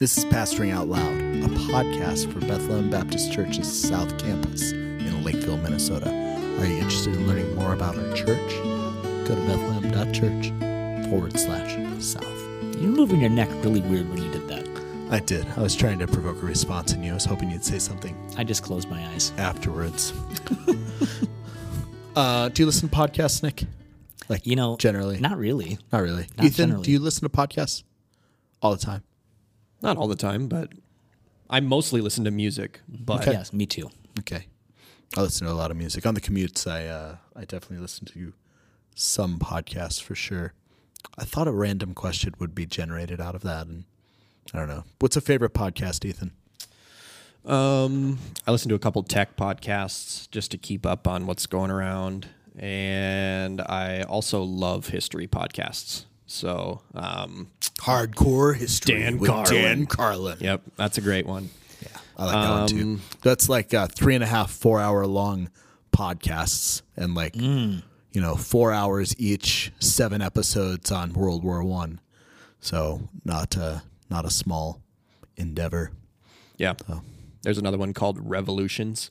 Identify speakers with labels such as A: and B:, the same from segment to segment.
A: This is Pastoring Out Loud, a podcast for Bethlehem Baptist Church's South Campus in Lakeville, Minnesota. Are you interested in learning more about our church? Go to bethlehem.church forward slash south.
B: You're moving your neck really weird when you did that.
A: I did. I was trying to provoke a response in you. I was hoping you'd say something
B: I just closed my eyes.
A: afterwards. uh, do you listen to podcasts, Nick? Like,
B: You know,
A: generally?
B: not really.
A: Not really.
B: Not
A: Ethan,
B: generally.
A: do you listen to podcasts all the time?
C: Not all the time, but I mostly listen to music. But
B: Yes, me too.
A: Okay. I listen to a lot of music. On the commutes, I uh, I definitely listen to some podcasts for sure. I thought a random question would be generated out of that, and I don't know. What's a favorite podcast, Ethan?
C: um, I listen to a couple tech podcasts just to keep up on what's going around, and I also love history podcasts. So, um,
A: Hardcore history
C: Dan
A: with
C: Carlin.
A: Dan Carlin.
C: yep, that's a great one.
A: Yeah, I like that one too. That's like uh, three and a half, four hour long podcasts, and like you know, four hours each, seven episodes on World War One. So not a not a small endeavor.
C: Yeah. There's another one called Revolutions.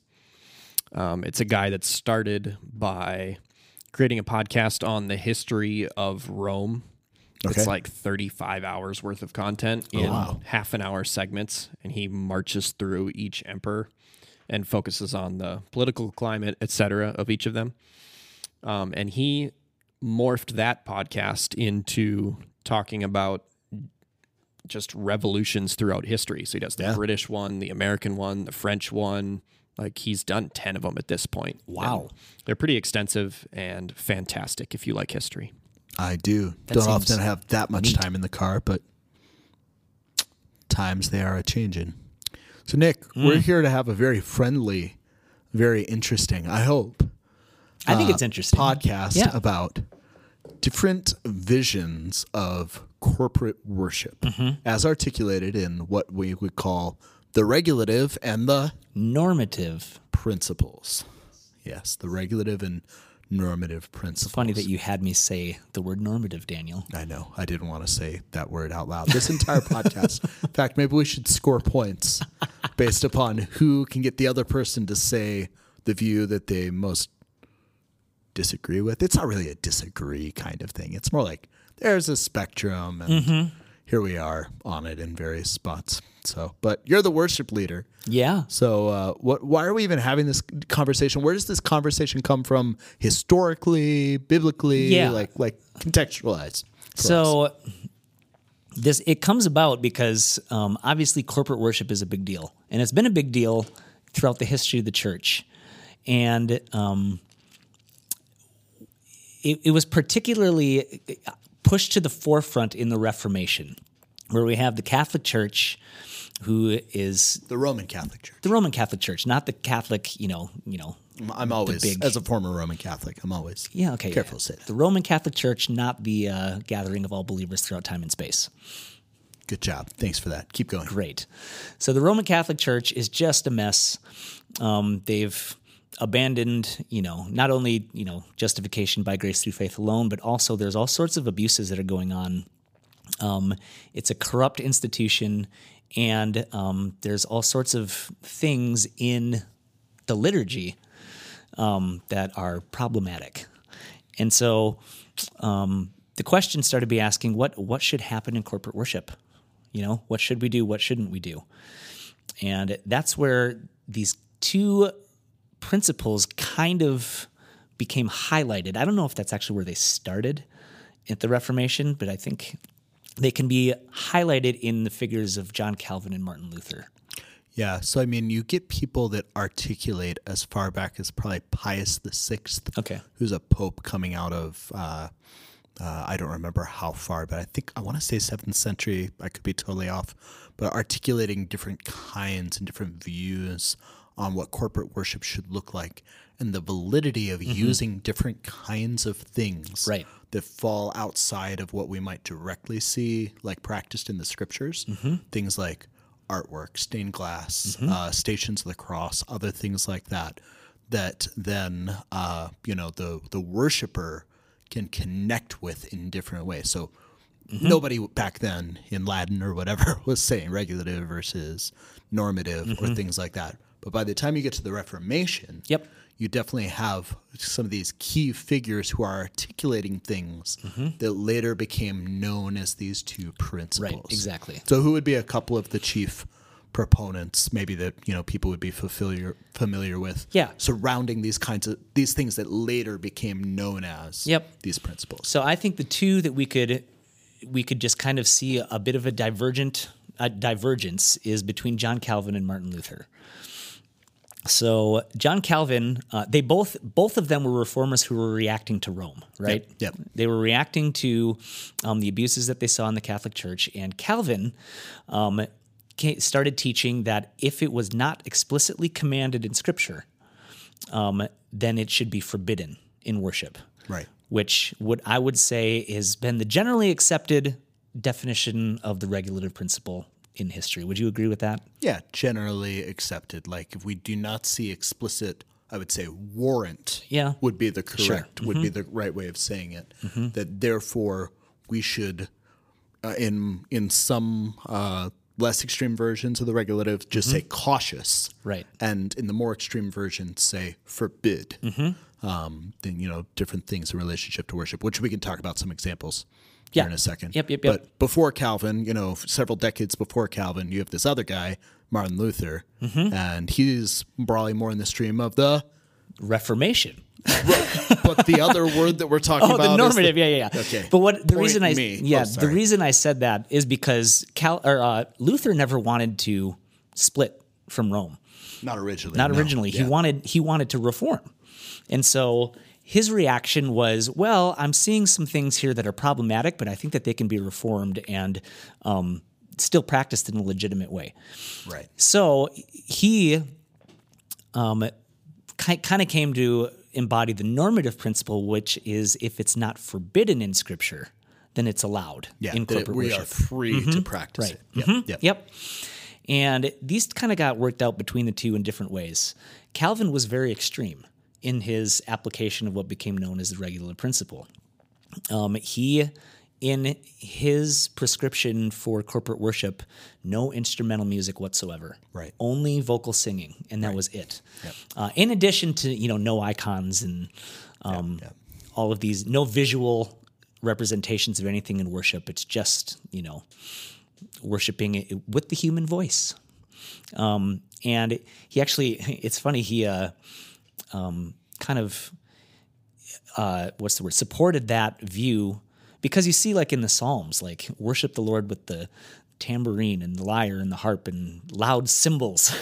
C: Um, it's a guy that started by creating a podcast on the history of Rome.
A: Okay.
C: It's like 35 hours worth of content in
A: wow.
C: half an hour segments, and he marches through each emperor and focuses on the political climate, et cetera, of each of them. Um, and he morphed that podcast into talking about just revolutions throughout history. So he does the
A: Yeah.
C: British one, the American one, the French one. Like he's done 10 of them at this point.
B: Wow.
C: And they're pretty extensive and fantastic if you like history.
A: I do.
B: That
A: Don't often have that much time in the car, but times they are a changing. So, Nick, we're
B: Mm.
A: here to have a very friendly, very interesting, I hope,
B: I think
A: uh,
B: it's interesting.
A: podcast
B: Yeah.
A: about different visions of corporate worship
B: Mm-hmm.
A: as articulated in what we would call the regulative and the
B: Normative.
A: principles. Yes, the regulative and normative principles.
B: Funny that you had me say the word normative, Daniel.
A: I know. I didn't want to say that word out loud. This entire podcast. In fact, maybe we should score points based upon who can get the other person to say the view that they most disagree with. It's not really a disagree kind of thing. It's more like there's a spectrum and mm-hmm. Here we are on it in various spots. So, but you're the worship leader.
B: Yeah.
A: So, uh, what? Why are we even having this conversation? Where does this conversation come from historically, biblically?
B: Yeah.
A: like like contextualize. for us.
B: So this it comes about because um, obviously corporate worship is a big deal, and it's been a big deal throughout the history of the church, and um, it, it was particularly pushed to the forefront in the Reformation, where we have the Catholic Church, who is
A: the Roman Catholic Church.
B: the Roman Catholic Church, not the Catholic, you know, you know,
A: I'm always,
B: big-
A: as a former Roman Catholic, I'm always
B: yeah, okay,
A: careful to say that.
B: the Roman Catholic Church, not the uh, gathering of all believers throughout time and space.
A: Good job. Thanks for that. Keep going.
B: Great. So the Roman Catholic Church is just a mess. Um, they've abandoned, you know, not only you know justification by grace through faith alone, but also there's all sorts of abuses that are going on. Um, it's a corrupt institution, and um, there's all sorts of things in the liturgy um, that are problematic. And so um, the question started to be asking what what should happen in corporate worship? You know, what should we do? What shouldn't we do? And that's where these two principles kind of became highlighted. I don't know if that's actually where they started at the Reformation, but I think they can be highlighted in the figures of John Calvin and Martin Luther.
A: Yeah. So I mean, you get people that articulate as far back as probably Pius the Sixth.
B: Okay.
A: Who's a pope coming out of. Uh, uh, I don't remember how far, but I think I want to say seventh century. I could be totally off, but articulating different kinds and different views on what corporate worship should look like and the validity of mm-hmm. using different kinds of things
B: Right.
A: that fall outside of what we might directly see, like practiced in the scriptures. Mm-hmm. Things like artwork, stained glass, mm-hmm. uh, stations of the cross, other things like that. That then, uh, you know, the the worshiper can connect with in different ways. So nobody back then in Latin or whatever was saying regulative versus normative or things like that. But by the time you get to the Reformation,
B: Yep.
A: you definitely have some of these key figures who are articulating things mm-hmm. that later became known as these two principles.
B: Right, exactly.
A: So, who would be a couple of the chief proponents, maybe that you know people would be familiar familiar with?
B: Yeah.
A: surrounding these kinds of these things that later became known as
B: Yep.
A: these principles.
B: So I think the two that we could we could just kind of see a, bit of a divergent a divergence is between John Calvin and Martin Luther. So John Calvin, uh, they both both of them were reformers who were reacting to Rome, right?
A: Yep, yep.
B: They were reacting to um, the abuses that they saw in the Catholic Church, and Calvin um, started teaching that if it was not explicitly commanded in Scripture, um, then it should be forbidden in worship
A: Right.
B: which what I would say has been the generally accepted definition of the regulative principle in history. Would you agree with that?
A: Yeah, generally accepted. Like if we do not see explicit, I would say warrant.
B: Yeah.
A: would be the correct would be
B: Mm-hmm.
A: the right way of saying it. That therefore we should, uh, in in some uh, less extreme versions of the regulative, just say cautious.
B: Mm-hmm. Right.
A: And in the more extreme version, say forbid. Um, then you know different things in relationship to worship, which we can talk about some examples.
B: Yeah.
A: Here in a second.
B: Yep, yep, yep.
A: But before Calvin, you know, several decades before Calvin, you have this other guy, Martin Luther,
B: Mm-hmm.
A: and he's probably more in the stream of the.
B: Reformation.
A: But the other word that we're talking
B: Oh,
A: about
B: the
A: is
B: normative. yeah, yeah, yeah.
A: Okay.
B: But what the
A: Point
B: reason I
A: me.
B: yeah
A: Oh,
B: the reason I said that is because Cal or uh, Luther never wanted to split from Rome.
A: not originally.
B: Not
A: no.
B: originally. He
A: Yeah.
B: wanted he wanted to reform. And so his reaction was, well, I'm seeing some things here that are problematic, but I think that they can be reformed and um, still practiced in a legitimate way.
A: right.
B: So he um, kind of came to embody the normative principle, which is if it's not forbidden in Scripture, then it's allowed
A: Yeah,
B: in corporate
A: we
B: worship.
A: are free to practice
B: Right.
A: it. Yep. Yep.
B: Yep. And these kind of got worked out between the two in different ways. Calvin was very extreme in his application of what became known as the regular principle. Um, he, in his prescription for corporate worship, no instrumental music whatsoever.
A: Right.
B: Only vocal singing, and that was it. Uh, in addition to you know no icons and um,
A: yep.
B: all of these, no visual representations of anything in worship. It's just you know worshiping it with the human voice. Um, and he actually, it's funny, he uh, um, kind of, uh, what's the word, supported that view. Because you see, like in the Psalms, like worship the Lord with the tambourine and the lyre and the harp and loud cymbals.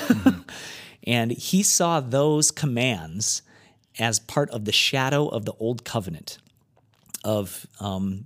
B: and he saw those commands as part of the shadow of the old covenant of um,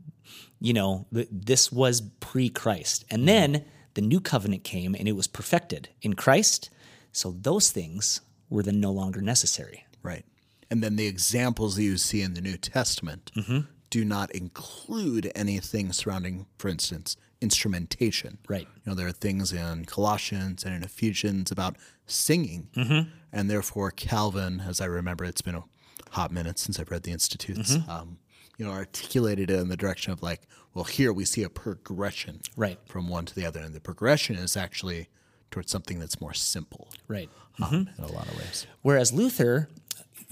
B: you know th- this was pre-christ. And then the new covenant came and it was perfected in christ. So those things were then no longer necessary
A: Right. And then the examples that you see in the New Testament
B: Mm-hmm.
A: do not include anything surrounding, for instance, instrumentation.
B: Right.
A: You know, there are things in Colossians and in Ephesians about singing.
B: Mm-hmm.
A: And therefore, Calvin, as I remember, it's been a hot minute since I've read the Institutes,
B: Mm-hmm.
A: um, you know, articulated it in the direction of like, well, here we see a progression
B: Right.
A: from one to the other. And the progression is actually towards something that's more simple
B: right
A: um, in a lot of ways.
B: Whereas Luther,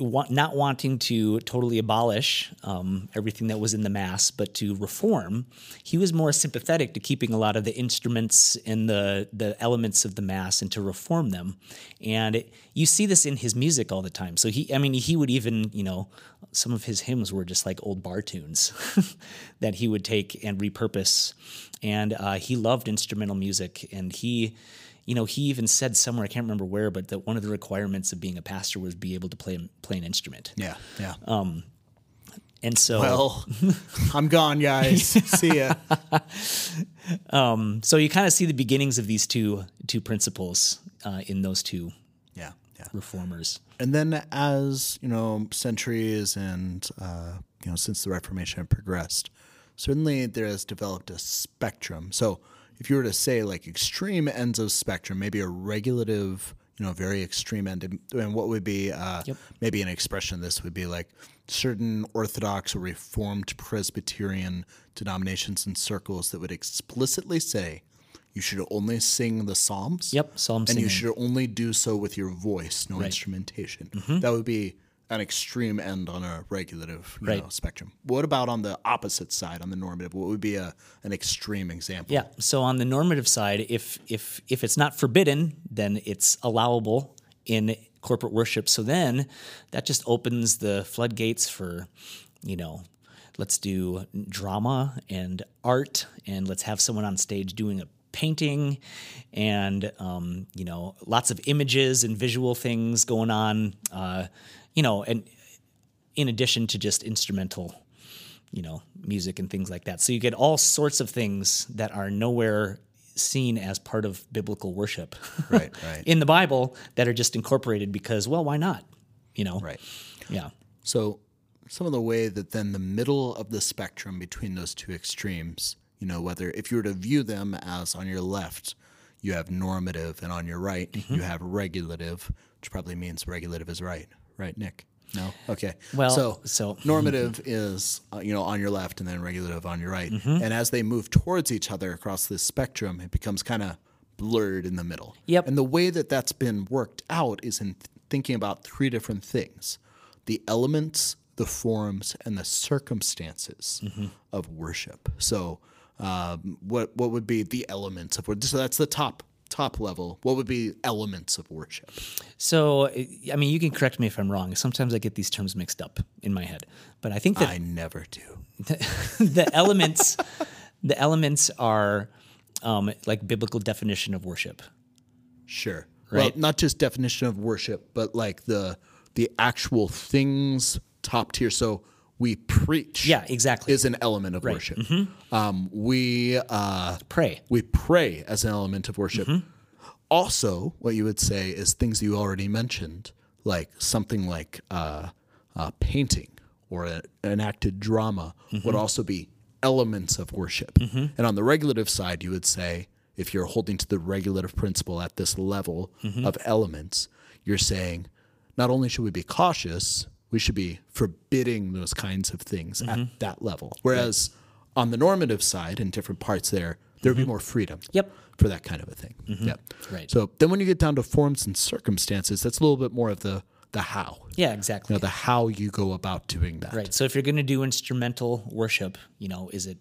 B: not wanting to totally abolish um, everything that was in the Mass, but to reform, he was more sympathetic to keeping a lot of the instruments and the, the elements of the Mass and to reform them. And it- you see this in his music all the time. So he, I mean, he would even, you know, some of his hymns were just like old bar tunes that he would take and repurpose. And uh, he loved instrumental music, and he you know, he even said somewhere, I can't remember where, but that one of the requirements of being a pastor was be able to play play an instrument.
A: Yeah. Yeah.
B: And so,
A: Well, I'm gone, guys. See ya.
B: so you kind of see the beginnings of these two two principles uh, in those two
A: Yeah, yeah.
B: reformers.
A: And then, as you know, centuries and uh, you know, since the Reformation progressed, certainly there has developed a spectrum. So, if you were to say like extreme ends of spectrum, maybe a regulative, you know, very extreme end. And, what would be uh,
B: Yep.
A: maybe an expression of this would be like certain Orthodox or Reformed Presbyterian denominations and circles that would explicitly say you should only sing the Psalms.
B: Yep, psalm
A: And you should only do so with your voice, no instrumentation. That would be an extreme end on a regulative you
B: Right.
A: know, spectrum. What about on the opposite side, on the normative? What would be a an extreme example?
B: Yeah. So on the normative side, if if if it's not forbidden, then it's allowable in corporate worship. So then that just opens the floodgates for, you know, let's do drama and art, and let's have someone on stage doing a painting and um, you know lots of images and visual things going on uh, you know and in addition to just instrumental you know, music and things like that. So you get all sorts of things that are nowhere seen as part of biblical worship.
A: Right, right.
B: In the Bible that are just incorporated because, well, why not? You know?
A: Right.
B: Yeah.
A: So, some of the way that then the middle of the spectrum between those two extremes, you know, whether if you were to view them as on your left, you have normative, and on your right,
B: Mm-hmm.
A: you have regulative, which probably means regulative is right. Right, Nick? No? Okay.
B: Well,
A: so,
B: so-
A: normative is, uh, you know, on your left, and then regulative on your right.
B: Mm-hmm.
A: And as they move towards each other across this spectrum, it becomes kind of blurred in the middle.
B: Yep.
A: And the way that that's been worked out is in th- thinking about three different things the elements, the forms, and the circumstances of worship. So, um, what, what would be the elements of worship? So, that's the top. Top level, what would be elements of worship?
B: So, I mean, you can correct me if I'm wrong. Sometimes I get these terms mixed up in my head. But I think that
A: I never do.
B: the elements the elements are um, like biblical definition of worship.
A: Sure.
B: Right.
A: Well, not just definition of worship, but like the the actual things top tier. So we preach.
B: Yeah, exactly.
A: Is an element of worship. Um, we uh,
B: Pray.
A: we pray as an element of worship. Also, what you would say is things you already mentioned, like something like uh, uh, painting or a, an acted drama, would also be elements of worship. And on the regulative side, you would say, if you're holding to the regulative principle at this level of elements, you're saying not only should we be cautious, we should be forbidding those kinds of things at mm-hmm. that level. Whereas on the normative side, in different parts there, there would be mm-hmm. more freedom
B: Yep.
A: for that kind of a thing. Mm-hmm. Yeah.
B: Right.
A: So then when you get down to forms and circumstances, that's a little bit more of the the how.
B: Yeah, exactly.
A: You know, the how you go about doing that.
B: Right. So if you're going to do instrumental worship, you know, is it,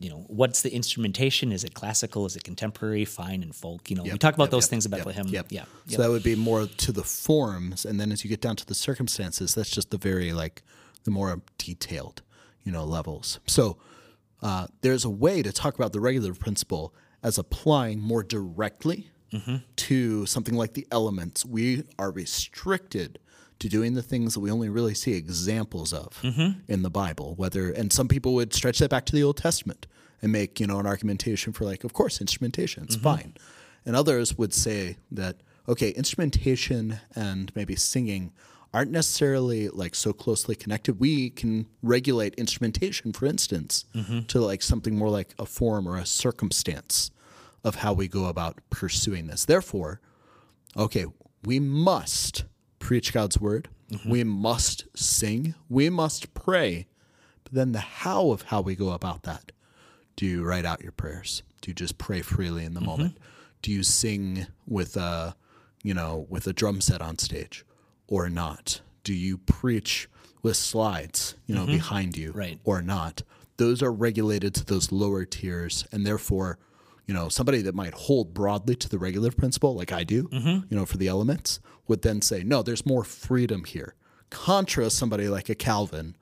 B: you know, what's the instrumentation? Is it classical? Is it contemporary, fine, and folk? You know, we talk about
A: yep,
B: those
A: yep,
B: things
A: yep,
B: Bethlehem.
A: Yep.
B: Yeah.
A: So that would be more to the forms, and then as you get down to the circumstances, that's just the very like the more detailed, you know, levels. So uh, there's a way to talk about the regular principle as applying more directly
B: Mm-hmm.
A: to something like the elements. We are restricted to doing the things that we only really see examples of
B: Mm-hmm.
A: in the Bible. Whether and some people would stretch that back to the Old Testament and make you know an argumentation for like, of course, instrumentation, it's fine. And others would say that okay, instrumentation and maybe singing aren't necessarily like so closely connected. We can regulate instrumentation, for instance, to like something more like a form or a circumstance of how we go about pursuing this. Therefore, okay, we must preach God's word. Mm-hmm. We must sing. We must pray. But then the how of how we go about that. Do you write out your prayers? Do you just pray freely in the mm-hmm. moment? Do you sing with a, you know, with a drum set on stage or not? Do you preach with slides, you know, mm-hmm. behind you
B: Right.
A: or not? Those are regulated to those lower tiers and therefore you know, somebody that might hold broadly to the regulative principle, like I do, you know, for the elements, would then say, no, there's more freedom here. Contra somebody like a Calvin,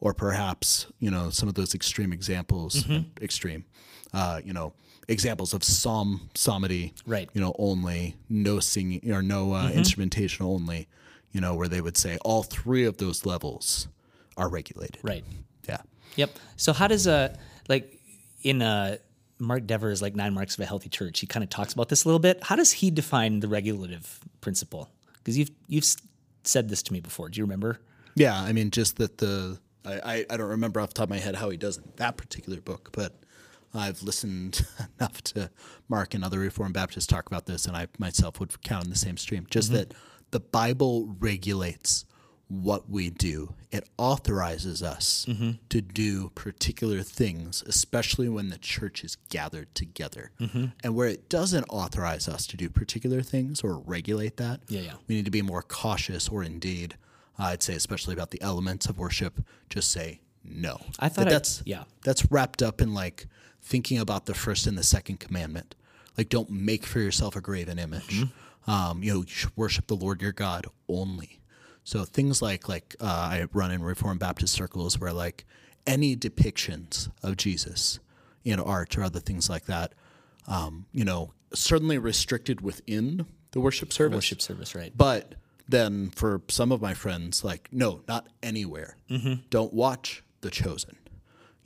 A: or perhaps, you know, some of those extreme examples, extreme, uh, you know, examples of psalm, psalmody,
B: Right.
A: you know, only, no singing or no uh, instrumentation only, you know, where they would say all three of those levels are regulated.
B: Right.
A: Yeah.
B: Yep. So how does a like in uh Mark Dever is like nine marks of a healthy church? He kind of talks about this a little bit. How does he define the regulative principle? Because you've you've said this to me before. Do you remember?
A: Yeah, I mean, just that the I, I, don't remember off the top of my head how he does it in that particular book, but I've listened enough to Mark and other Reformed Baptists talk about this, and I myself would count in the same stream. Just
B: Mm-hmm.
A: that the Bible regulates what we do. It authorizes us
B: Mm-hmm.
A: to do particular things, especially when the church is gathered together.
B: Mm-hmm.
A: And where it doesn't authorize us to do particular things or regulate that,
B: Yeah, yeah.
A: we need to be more cautious, or indeed, I'd say, especially about the elements of worship, just say no.
B: I thought
A: That
B: I-
A: that's
B: yeah.
A: that's wrapped up in like thinking about the first and the second commandment. Like, don't make for yourself a graven image.
B: Mm-hmm.
A: Um, you know, you should worship the Lord your God only. So things like like uh, I run in Reformed Baptist circles where like any depictions of Jesus in art or other things like that, um, you know, certainly restricted within the worship service.
B: Worship service, right?
A: But then for some of my friends, like, no, not anywhere.
B: Mm-hmm.
A: Don't watch The Chosen.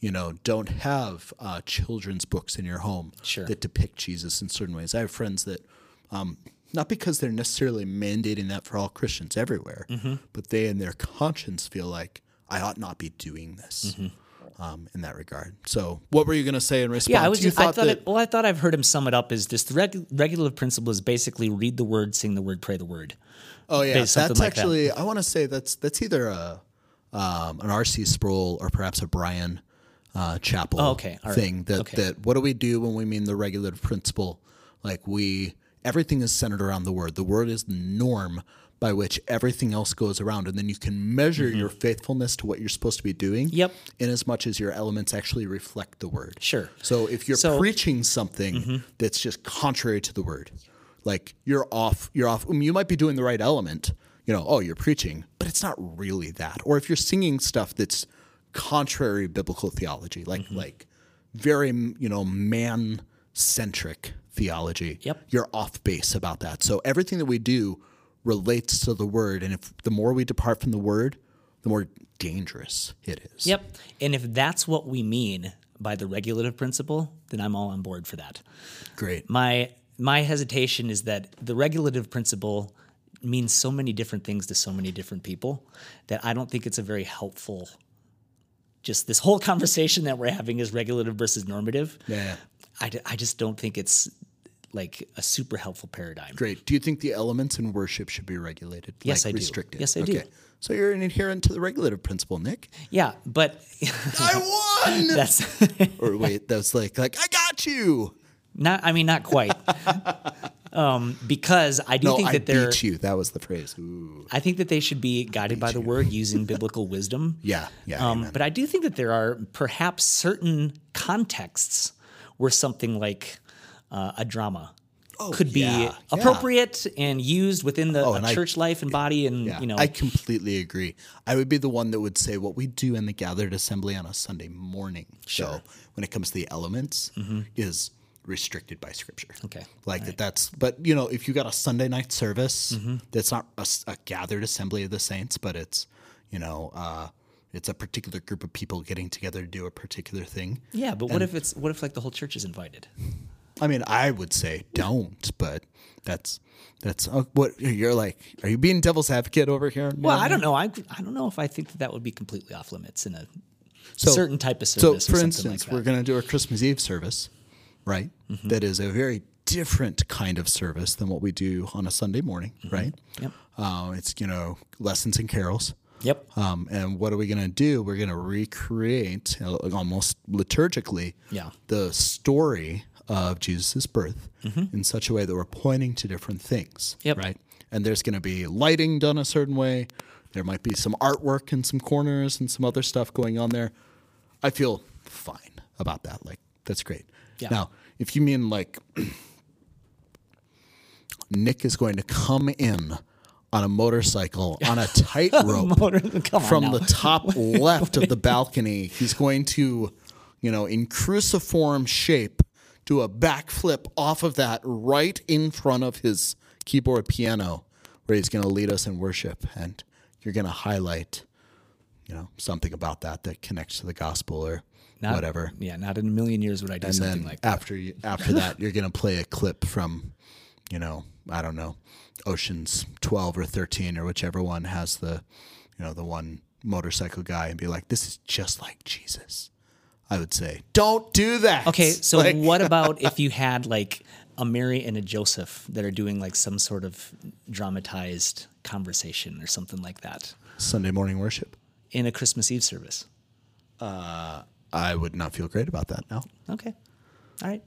A: You know, don't have uh, children's books in your home
B: Sure.
A: that depict Jesus in certain ways. I have friends that, um, not because they're necessarily mandating that for all Christians everywhere,
B: Mm-hmm.
A: but they in their conscience feel like I ought not be doing this.
B: Mm-hmm.
A: Um, in that regard. So, what were you going to say in response?
B: Yeah, I was.
A: You
B: Just, I thought.
A: that
B: it, well, I thought I've heard him sum it up as this: the reg, regulative principle is basically read the word, sing the word, pray the word.
A: Oh yeah, that's
B: like that.
A: actually I want to say that's that's either a um, an R.C. Sproul or perhaps a Bryan uh, Chapell
B: Oh, okay. Right.
A: thing. That
B: Okay.
A: that what do we do when we mean the regulative principle? Like we everything is centered around the word. The word is the norm by which everything else goes around, and then you can measure your faithfulness to what you're supposed to be doing.
B: Mm-hmm. Yep.
A: In as much as your elements actually reflect the word.
B: Sure.
A: So if you're
B: So- Mm-hmm.
A: preaching something that's just contrary to the word, like you're off, you're off. I mean, you might be doing the right element, you know. Oh, you're preaching, but it's not really that. Or if you're singing stuff that's contrary biblical theology, like
B: Mm-hmm.
A: like very you know man centric theology.
B: Yep.
A: You're off base about that. So everything that we do relates to the word, and if the more we depart from the word, the more dangerous it is.
B: Yep. And if that's what we mean by the regulative principle, then I'm all on board for that.
A: Great.
B: My my hesitation is that the regulative principle means so many different things to so many different people that I don't think it's a very helpful. Just this whole conversation that we're having is regulative versus normative.
A: Yeah.
B: I, d- I just don't think it's like a super helpful paradigm.
A: Great. Do you think the elements in worship should be regulated?
B: Yes,
A: like
B: I do.
A: restricted?
B: Yes, I do.
A: So you're an adherent to the regulative principle, Nick.
B: Yeah, but
A: I won.
B: that's
A: or wait, that's like like I got you.
B: not. I mean, not quite. um, because I do
A: No,
B: think
A: I
B: that they're.
A: beat you. That was the phrase. Ooh.
B: I think that they should be guided by the word using biblical wisdom.
A: Yeah, yeah.
B: Um,
A: amen.
B: but I do think that there are perhaps certain contexts where something like uh, a drama could be
A: Oh, yeah, yeah.
B: appropriate and used within the
A: Oh,
B: a
A: and I-
B: church life and body, and
A: yeah,
B: you know,
A: I completely agree. I would be the one that would say what we do in the gathered assembly on a Sunday morning. So when it comes to the elements, is restricted by Scripture.
B: Mm-hmm. Okay.
A: like that. That's but you know if you got a Sunday night service
B: Mm-hmm.
A: that's not a gathered assembly of the saints, but it's you know uh, it's a particular group of people getting together to do a particular thing.
B: yeah. But what if it's what if like the whole church is invited?
A: I mean, I would say don't, but that's that's uh, what you're like. Are you being devil's advocate over here?
B: Well, I don't know. I I don't know if I think that that would be completely off limits in a
A: So-
B: certain type of service. or
A: for instance,
B: like
A: we're going to do a Christmas Eve service, right?
B: Mm-hmm.
A: That is a very different kind of service than what we do on a Sunday morning, right?
B: Mm-hmm. Yep.
A: Uh, it's you know lessons and carols.
B: Yep.
A: Um, and what are we going to do? We're going to recreate uh, almost liturgically
B: Yeah.
A: the story of Jesus' birth in such a way that we're pointing to different things.
B: Mm-hmm. Yep.
A: Right. And there's going to be lighting done a certain way. There might be some artwork in some corners and some other stuff going on there. I feel fine about that. Like, that's great.
B: Yeah.
A: Now, if you mean like Nick is going to come in on a motorcycle on a tightrope
B: Motor-
A: from
B: now.
A: the top left of the balcony. He's going to, you know, in cruciform shape, do a backflip off of that right in front of his keyboard piano, where he's going to lead us in worship, and you're going to highlight, you know, something about that that connects to the gospel or
B: Not-
A: whatever.
B: Yeah, not in a million years would I do
A: And
B: something
A: then
B: like that.
A: after you, after that, you're going to play a clip from, you know, I don't know, Ocean's 12 or 13 or whichever one has the, you know, the one motorcycle guy and be like, this is just like Jesus. I would say. Don't do that.
B: Okay, so
A: Like,
B: what about if you had like a Mary and a Joseph that are doing like some sort of dramatized conversation or something like that
A: Sunday morning worship?
B: in a Christmas Eve service?
A: Uh, I would not feel great about that. No.
B: Okay. All right.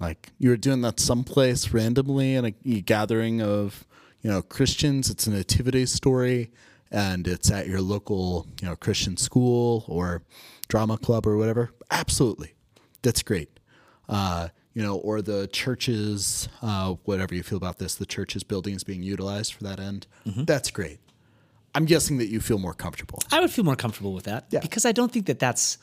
A: Like you were doing that someplace randomly in a, a gathering of, you know, Christians. It's a nativity story, and it's at your local, you know, Christian school or drama club or whatever. Absolutely, that's great. Uh, you know, or the churches, uh, whatever you feel about this, the church's buildings being utilized for that end. That's great. I'm guessing that you feel more comfortable.
B: I would feel more comfortable with that
A: Yeah.
B: because I don't think that that's,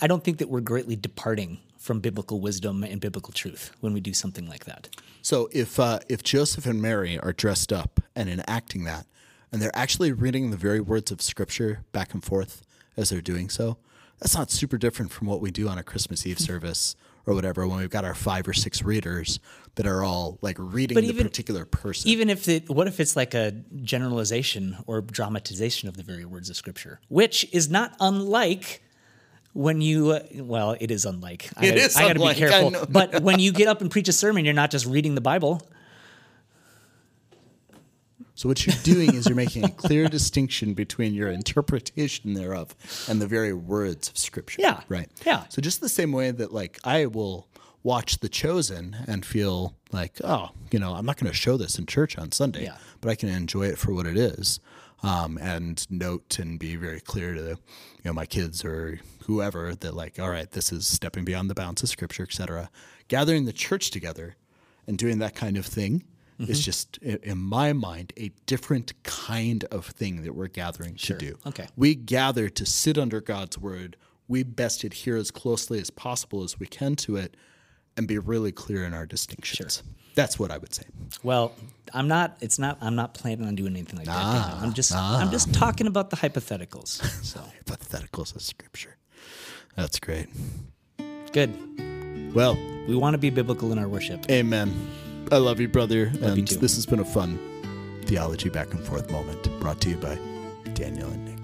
B: I don't think that we're greatly departing from biblical wisdom and biblical truth when we do something like that.
A: So if uh, if Joseph and Mary are dressed up and enacting that, and they're actually reading the very words of Scripture back and forth as they're doing so, that's not super different from what we do on a Christmas Eve service or whatever when we've got our five or six readers that are all like reading
B: But
A: the
B: even-
A: particular person.
B: Even if it, what if it's like a generalization or dramatization of the very words of Scripture, which is not unlike when you, uh, well, it is unlike. I
A: It is
B: I gotta
A: unlike,
B: be careful. but when you get up and preach a sermon, you're not just reading the Bible.
A: So what you're doing is you're making a clear distinction between your interpretation thereof and the very words of Scripture.
B: Yeah.
A: Right.
B: Yeah.
A: So just the same way that like I will watch The Chosen and feel like, oh, you know, I'm not going to show this in church on Sunday,
B: Yeah.
A: but I can enjoy it for what it is, um, and note and be very clear to you know my kids or whoever that like, all right, this is stepping beyond the bounds of Scripture, etc. Gathering the church together and doing that kind of thing is mm-hmm. just, in my mind, a different kind of thing that we're gathering to do.
B: Okay.
A: We gather to sit under God's word. We best adhere as closely as possible as we can to it and be really clear in our distinctions. That's what I would say.
B: Well, I'm not. It's not. I'm not planning on doing anything like that. Ah, Daniel. I'm just. Ah. I'm just talking about the hypotheticals. So
A: Hypotheticals of scripture. That's great.
B: good.
A: Well,
B: We want to be biblical in our worship.
A: amen. I love you, brother. and
B: you
A: this has been a fun theology back and forth moment brought to you by Daniel and Nick.